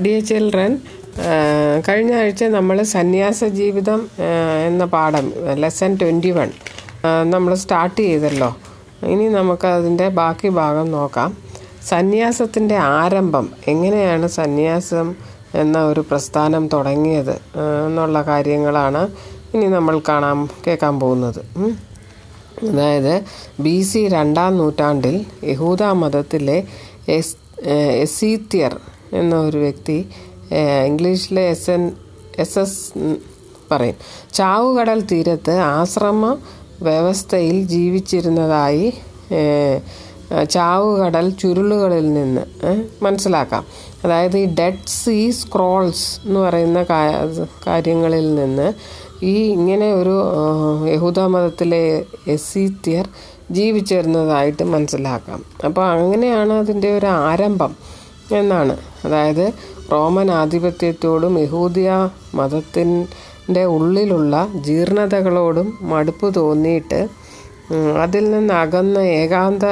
Dear children കഴിഞ്ഞ ആഴ്ച നമ്മൾ സന്യാസ ജീവിതം എന്ന പാഠം ലെസൺ ട്വന്റി വൺ നമ്മൾ സ്റ്റാർട്ട് ചെയ്തല്ലോ. ഇനി നമുക്ക് അതിന്റെ ബാക്കി ഭാഗം നോക്കാം. സന്യാസത്തിന്റെ ആരംഭം എങ്ങനെയാണ് സന്യാസം എന്ന ഒരു പ്രസ്ഥാനം തുടങ്ങിയത് എന്നുള്ള കാര്യങ്ങളാണ് ഇനി നമ്മൾ കാണാൻ കേൾക്കാൻ പോകുന്നത്. അതായത് ബി സി രണ്ടാം നൂറ്റാണ്ടിൽ യഹൂദ മതത്തിലെ എസ് എസീത്യർ എന്ന ഒരു വ്യക്തി ഇംഗ്ലീഷിലെ എസ് എൻ എസ് എസ് പറയും. ചാവുകടൽ തീരത്ത് ആശ്രമ വ്യവസ്ഥയിൽ ജീവിച്ചിരുന്നതായി ചാവുകടൽ ചുരുളുകളിൽ നിന്ന് മനസ്സിലാക്കാം. അതായത് ഈ ഡെഡ് സീ സ്ക്രോൾസ് എന്ന് പറയുന്ന കാര്യങ്ങളിൽ നിന്ന് ഈ ഇങ്ങനെ ഒരു യഹൂദ മതത്തിലെ എസീത്യർ ജീവിച്ചിരുന്നതായിട്ട് മനസ്സിലാക്കാം. അപ്പോൾ അങ്ങനെയാണ് അതിന്റെ ഒരു ആരംഭം. എന്നാണ്. അതായത് റോമൻ ആധിപത്യത്തോടും യഹൂദിയ മതത്തിന്റെ ഉള്ളിലുള്ള ജീർണതകളോടും മടുപ്പ് തോന്നിയിട്ട് അതിൽ നിന്ന് അകന്ന ഏകാന്ത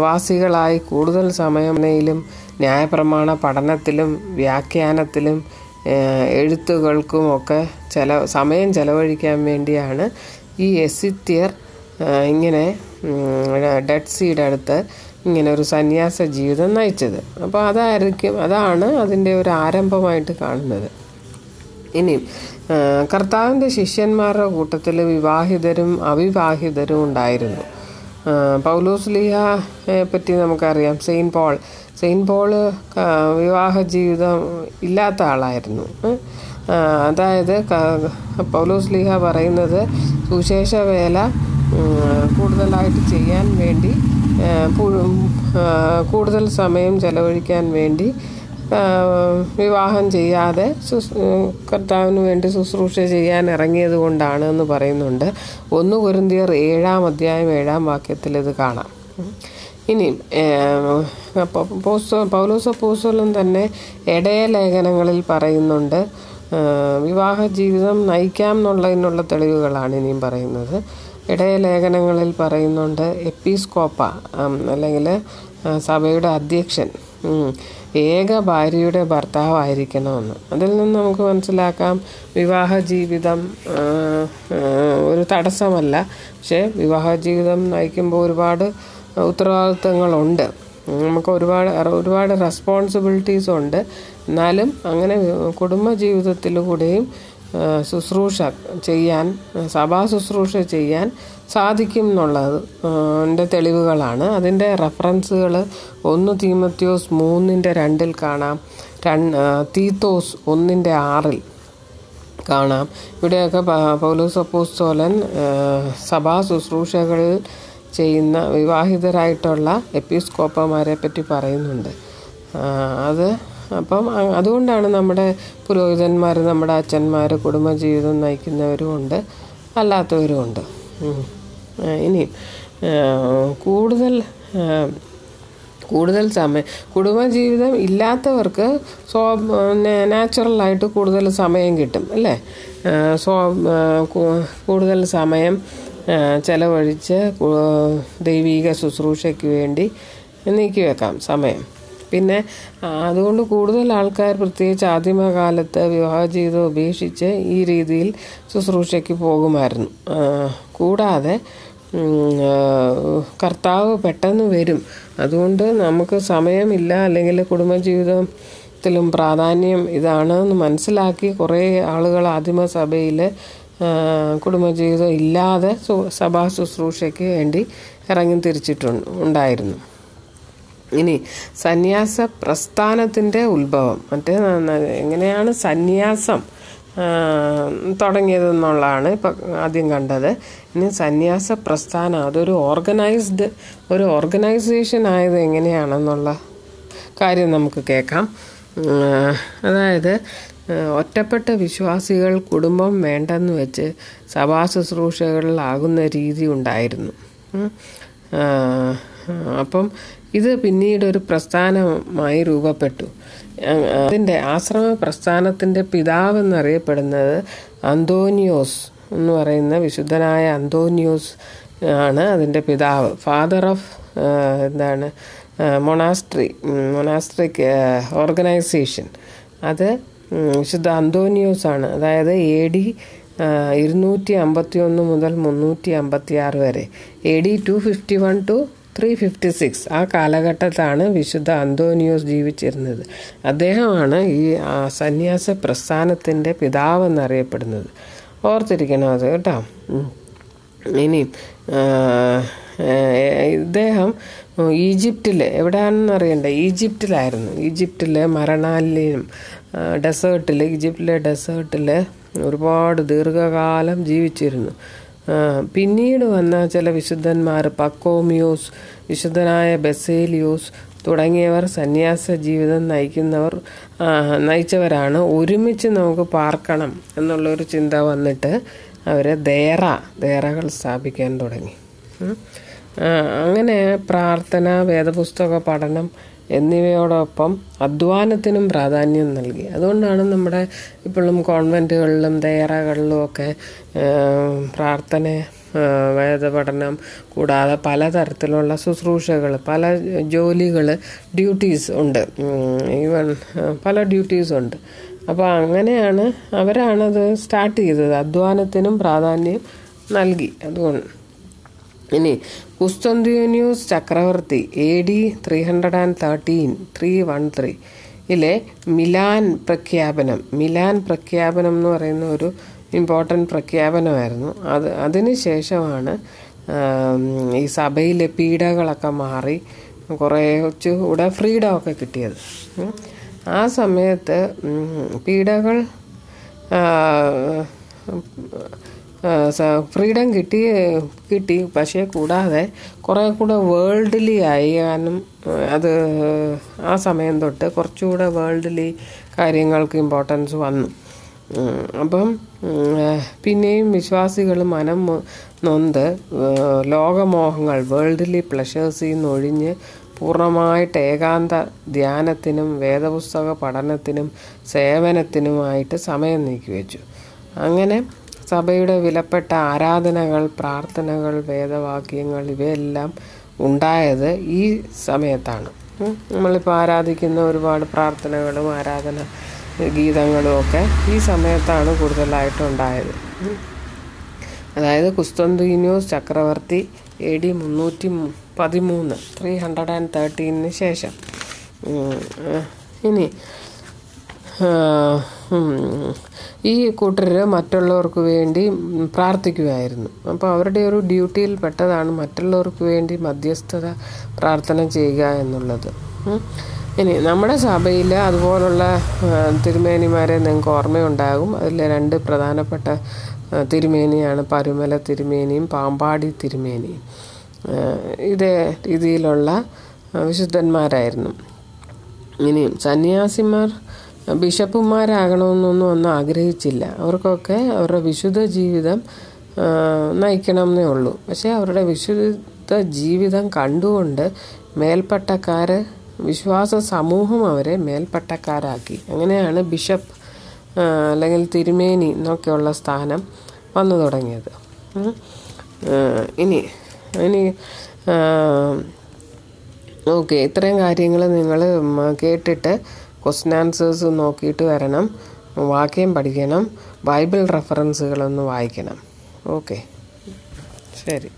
വാസികളായി കൂടുതൽ സമയമേലും ന്യായപ്രമാണ പഠനത്തിലും വ്യാഖ്യാനത്തിലും എഴുത്തുകൾക്കും എഴുത്തുകൾക്കുമൊക്കെ ചെല സമയം ചെലവഴിക്കാൻ വേണ്ടിയാണ് ഈ എസിത്യർ ഇങ്ങനെ ഡെഡ് സീയുടെ അടുത്ത് ഇങ്ങനെ ഒരു സന്യാസ ജീവിതം നയിച്ചത്. അപ്പോൾ അതായിരിക്കും അതാണ് അതിന്റെ ഒരു ആരംഭമായിട്ട് കാണുന്നത്. ഇനിയും കർത്താവിന്റെ ശിഷ്യന്മാരുടെ കൂട്ടത്തിൽ വിവാഹിതരും അവിവാഹിതരും ഉണ്ടായിരുന്നു. പൗലോസ് ലീഹയെ പറ്റി നമുക്കറിയാം. സെയിൻ പോൾ സെയിൻ പോൾ വിവാഹ ജീവിതം ഇല്ലാത്ത ആളായിരുന്നു. അതായത് പൗലോസ് ലിഹ പറയുന്നത് സുശേഷ വേല കൂടുതലായിട്ട് ചെയ്യാൻ വേണ്ടി കൂടുതൽ സമയം ചെലവഴിക്കാൻ വേണ്ടി വിവാഹം ചെയ്യാതെ കർത്താവിന് വേണ്ടി ശുശ്രൂഷ ചെയ്യാൻ ഇറങ്ങിയത് കൊണ്ടാണ് എന്ന് പറയുന്നുണ്ട്. ഒന്ന് കുരുന്തിയർ ഏഴാം അധ്യായം ഏഴാം വാക്യത്തിൽ ഇത് കാണാം. ഇനി ഇനി പൗലോസ പൂസോലം തന്നെ ഇടയ ലേഖനങ്ങളിൽ പറയുന്നുണ്ട് വിവാഹ ജീവിതം നയിക്കാം എന്നുള്ളതിനുള്ള തെളിവുകളാണ് ഇനിയും പറയുന്നത്. ഇടയ ലേഖനങ്ങളിൽ പറയുന്നുണ്ട് എപ്പിസ്കോപ്പ അല്ലെങ്കിൽ സഭയുടെ അധ്യക്ഷൻ ഏക ഭാര്യയുടെ ഭർത്താവായിരിക്കണമെന്ന്. അതിൽ നിന്ന് നമുക്ക് മനസ്സിലാക്കാം വിവാഹ ജീവിതം ഒരു തടസ്സമല്ല. പക്ഷേ വിവാഹ ജീവിതം നയിക്കുമ്പോൾ ഒരുപാട് ഉത്തരവാദിത്തങ്ങളുണ്ട്. നമുക്ക് ഒരുപാട് ഒരുപാട് റെസ്പോൺസിബിലിറ്റീസ് ഉണ്ട്. എന്നാലും അങ്ങനെ കുടുംബ ജീവിതത്തിലൂടെയും ശുശ്രൂഷ ചെയ്യാൻ സഭാ ശുശ്രൂഷ ചെയ്യാൻ സാധിക്കും എന്നുള്ളത് തെളിവുകളാണ്. അതിന്റെ റെഫറൻസുകൾ ഒന്ന് തീമത്യോസ് മൂന്നിന്റെ രണ്ടിൽ കാണാം തീത്തോസ് ഒന്നിന്റെ ആറിൽ കാണാം. ഇവിടെയൊക്കെ പൗലോസ് അപ്പോസ്തോലൻ സഭാ ശുശ്രൂഷകളിൽ ചെയ്യുന്ന വിവാഹിതരായിട്ടുള്ള എപ്പിസ്കോപ്പമാരെ പറ്റി പറയുന്നുണ്ട്. അത് അപ്പം അതുകൊണ്ടാണ് നമ്മുടെ പുരോഹിതന്മാർ നമ്മുടെ അച്ഛന്മാർ കുടുംബജീവിതം നയിക്കുന്നവരുമുണ്ട് അല്ലാത്തവരുമുണ്ട്. ഇനി കൂടുതൽ കൂടുതൽ സമയം കുടുംബജീവിതം ഇല്ലാത്തവർക്ക് സ്വ നാച്ചുറലായിട്ട് കൂടുതൽ സമയം കിട്ടും അല്ലേ? സ്വാ കൂടുതൽ സമയം ചിലവഴിച്ച് ചെലവഴിച്ച് കു- ശുശ്രൂഷയ്ക്ക് വേണ്ടി നീക്കി വെക്കാം സമയം. പിന്നെ അതുകൊണ്ട് കൂടുതൽ ആൾക്കാർ പ്രത്യേകിച്ച് ആദിമകാലത്ത് വിവാഹ ജീവിതം ഉപേക്ഷിച്ച് ഈ രീതിയിൽ ശുശ്രൂഷയ്ക്ക് പോകുമായിരുന്നു. കൂടാതെ കർത്താവ് പെട്ടെന്ന് വരും. അതുകൊണ്ട് നമുക്ക് സമയമില്ല അല്ലെങ്കിൽ കുടുംബജീവിതത്തിലും പ്രാധാന്യം ഇതാണ് എന്ന് മനസ്സിലാക്കി കുറേ ആളുകൾ ആദിമസഭയിൽ കുടുംബജീവിതം ഇല്ലാതെ സഭാ ശുശ്രൂഷയ്ക്ക് വേണ്ടി ഇറങ്ങി തിരിച്ചിട്ടുണ്ട് ഉണ്ടായിരുന്നു. ഇനി സന്യാസ പ്രസ്ഥാനത്തിന്റെ ഉത്ഭവം. മറ്റേ എങ്ങനെയാണ് സന്യാസം തുടങ്ങിയതെന്നുള്ളതാണ് ഇപ്പം ആദ്യം കണ്ടത്. ഇനി സന്യാസ പ്രസ്ഥാനം അതൊരു ഓർഗനൈസ്ഡ് ഒരു ഓർഗനൈസേഷൻ ആയത് എങ്ങനെയാണെന്നുള്ള കാര്യം നമുക്ക് കേൾക്കാം. അതായത് ഒറ്റപ്പെട്ട വിശ്വാസികൾ കുടുംബം വേണ്ടെന്ന് വെച്ച് സഭാ ശുശ്രൂഷകളിലാകുന്ന രീതി ഉണ്ടായിരുന്നു. അപ്പം ഇത് പിന്നീട് ഒരു പ്രസ്ഥാനമായി രൂപപ്പെട്ടു. അതിന്റെ ആശ്രമ പ്രസ്ഥാനത്തിന്റെ പിതാവ് എന്നറിയപ്പെടുന്നത് അന്തോനിയോസ് എന്ന് പറയുന്ന വിശുദ്ധനായ അന്തോനിയോസ് ആണ് അതിന്റെ പിതാവ്. ഫാദർ ഓഫ് എന്താണ് മൊണാസ്ട്രി മൊണാസ്ട്രിക് ഓർഗനൈസേഷൻ അത് വിശുദ്ധ അന്തോനിയോസ് ആണ്. അതായത് എ ഡി ഇരുന്നൂറ്റി അമ്പത്തി ഒന്ന് മുതൽ മുന്നൂറ്റി അമ്പത്തി ആറ് വരെ. A D two fifty one to three fifty six ആ കാലഘട്ടത്താണ് വിശുദ്ധ അന്തോനിയോസ് ജീവിച്ചിരുന്നത്. അദ്ദേഹമാണ് ഈ സന്യാസ പ്രസ്ഥാനത്തിന്റെ പിതാവെന്നറിയപ്പെടുന്നത്. ഓർത്തിരിക്കണം അത് കേട്ടോ. ഇനി ഇദ്ദേഹം ഈജിപ്തിൽ എവിടെയാണെന്ന് അറിയണ്ട ഈജിപ്തിലായിരുന്നു. ഈജിപ്തിലെ മരണാലിയും ഡെസേർട്ടിൽ ഈജിപ്തിലെ ഡെസേർട്ടിൽ ഒരുപാട് ദീർഘകാലം ജീവിച്ചിരുന്നു. പിന്നീട് വന്ന ചില വിശുദ്ധന്മാർ പക്കോമിയോസ് വിശുദ്ധനായ ബസേലിയോസ് തുടങ്ങിയവർ സന്യാസ ജീവിതം നയിക്കുന്നവർ നയിച്ചവരാണ്. ഒരുമിച്ച് നമുക്ക് പാർക്കണം എന്നുള്ളൊരു ചിന്ത വന്നിട്ട് അവർ ദേറ ദേറകൾ സ്ഥാപിക്കാൻ തുടങ്ങി. അങ്ങനെ പ്രാർത്ഥന വേദപുസ്തക പഠനം എന്നിവയോടൊപ്പം അധ്വാനത്തിനും പ്രാധാന്യം നൽകി. അതുകൊണ്ടാണ് നമ്മുടെ ഇപ്പോഴും കോൺവെന്റുകളിലും തയ്യാറകളിലും ഒക്കെ പ്രാർത്ഥന വേദപഠനം കൂടാതെ പലതരത്തിലുള്ള ശുശ്രൂഷകൾ പല ജോലികൾ ഡ്യൂട്ടീസ് ഉണ്ട്. ഈവൻ പല ഡ്യൂട്ടീസ് ഉണ്ട്. അപ്പോൾ അങ്ങനെയാണ് അവരാണത് സ്റ്റാർട്ട് ചെയ്തത്. അധ്വാനത്തിനും പ്രാധാന്യം നൽകി. അതുകൊണ്ട് ഇനി കുസ്തന്തിയോന്യൂസ് ചക്രവർത്തി A D three hundred and thirteen three one three ഇലെ മിലാൻ പ്രഖ്യാപനം. മിലാൻ പ്രഖ്യാപനം എന്ന് പറയുന്ന ഒരു ഇമ്പോർട്ടന്റ് പ്രഖ്യാപനമായിരുന്നു. അത് അതിന് ശേഷമാണ് ഈ സഭയിലെ പീഡകളൊക്കെ മാറി കുറേ കൂടെ ഫ്രീഡം ഒക്കെ കിട്ടിയത്. ആ സമയത്ത് പീഡകൾ ഫ്രീഡം കിട്ടി കിട്ടി. പക്ഷേ കൂടാതെ കുറേ കൂടെ വേൾഡ്ലി ആയാനും അത് ആ സമയം തൊട്ട് കുറച്ചുകൂടെ വേൾഡ്ലി കാര്യങ്ങൾക്ക് ഇമ്പോർട്ടൻസ് വന്നു. അപ്പം പിന്നെയും വിശ്വാസികൾ മനം നൊന്ത് ലോകമോഹങ്ങൾ വേൾഡ്ലി പ്ലഷേഴ്സിൽ നിന്നൊഴിഞ്ഞ് പൂർണമായിട്ട് ഏകാന്ത ധ്യാനത്തിനും വേദപുസ്തക പഠനത്തിനും സേവനത്തിനുമായിട്ട് സമയം നീക്കിവെച്ചു അങ്ങനെ സഭയുടെ വിലപ്പെട്ട ആരാധനകൾ പ്രാർത്ഥനകൾ വേദവാക്യങ്ങൾ ഇവയെല്ലാം ഉണ്ടായത് ഈ സമയത്താണ്. നമ്മളിപ്പോൾ ആരാധിക്കുന്ന ഒരുപാട് പ്രാർത്ഥനകളും ആരാധന ഗീതങ്ങളും ഒക്കെ ഈ സമയത്താണ് കൂടുതലായിട്ട് ഉണ്ടായത്. അതായത് കുസ്തന്തീനിയോസ് ചക്രവർത്തി എ ഡി മുന്നൂറ്റി പതിമൂന്ന് ത്രീ ഹൺഡ്രഡ് ആൻഡ് തേർട്ടീനിന് ശേഷം. ഇനി ഈ കൂട്ടർ മറ്റുള്ളവർക്ക് വേണ്ടി പ്രാർത്ഥിക്കുമായിരുന്നു അപ്പോൾ അവരുടെ ഒരു ഡ്യൂട്ടിയിൽ പെട്ടതാണ് മറ്റുള്ളവർക്ക് വേണ്ടി മധ്യസ്ഥത പ്രാർത്ഥന ചെയ്യുക എന്നുള്ളത്. ഇനി നമ്മുടെ സഭയിൽ അതുപോലുള്ള തിരുമേനിമാരെ നിങ്ങൾക്ക് ഓർമ്മയുണ്ടാകും. അതിൽ രണ്ട് പ്രധാനപ്പെട്ട തിരുമേനിയാണ് പരുമല തിരുമേനിയും പാമ്പാടി തിരുമേനിയും. ഇതേ രീതിയിലുള്ള വിശുദ്ധന്മാരായിരുന്നു. ഇനിയും സന്യാസിമാർ ബിഷപ്പുമാരാകണമെന്നൊന്നും ഒന്നും ആഗ്രഹിച്ചില്ല. അവർക്കൊക്കെ അവരുടെ വിശുദ്ധ ജീവിതം നയിക്കണം എന്നേ ഉള്ളൂ. പക്ഷേ അവരുടെ വിശുദ്ധ ജീവിതം കണ്ടുകൊണ്ട് മേൽപ്പട്ടക്കാർ വിശ്വാസ സമൂഹം അവരെ മേൽപ്പട്ടക്കാരാക്കി. അങ്ങനെയാണ് ബിഷപ്പ് അല്ലെങ്കിൽ തിരുമേനി എന്നൊക്കെയുള്ള സ്ഥാനം വന്നു തുടങ്ങിയത്. ഇനി ഇനി ഓക്കെ ഇത്രയും കാര്യങ്ങൾ നിങ്ങൾ കേട്ടിട്ട് ക്വസ്റ്റ്യൻ ആൻസേഴ്സ് നോക്കിയിട്ട് വരണം. വാക്യം പഠിക്കണം. ബൈബിൾ റെഫറൻസുകളൊന്ന് വായിക്കണം. ഓക്കെ. ശരി.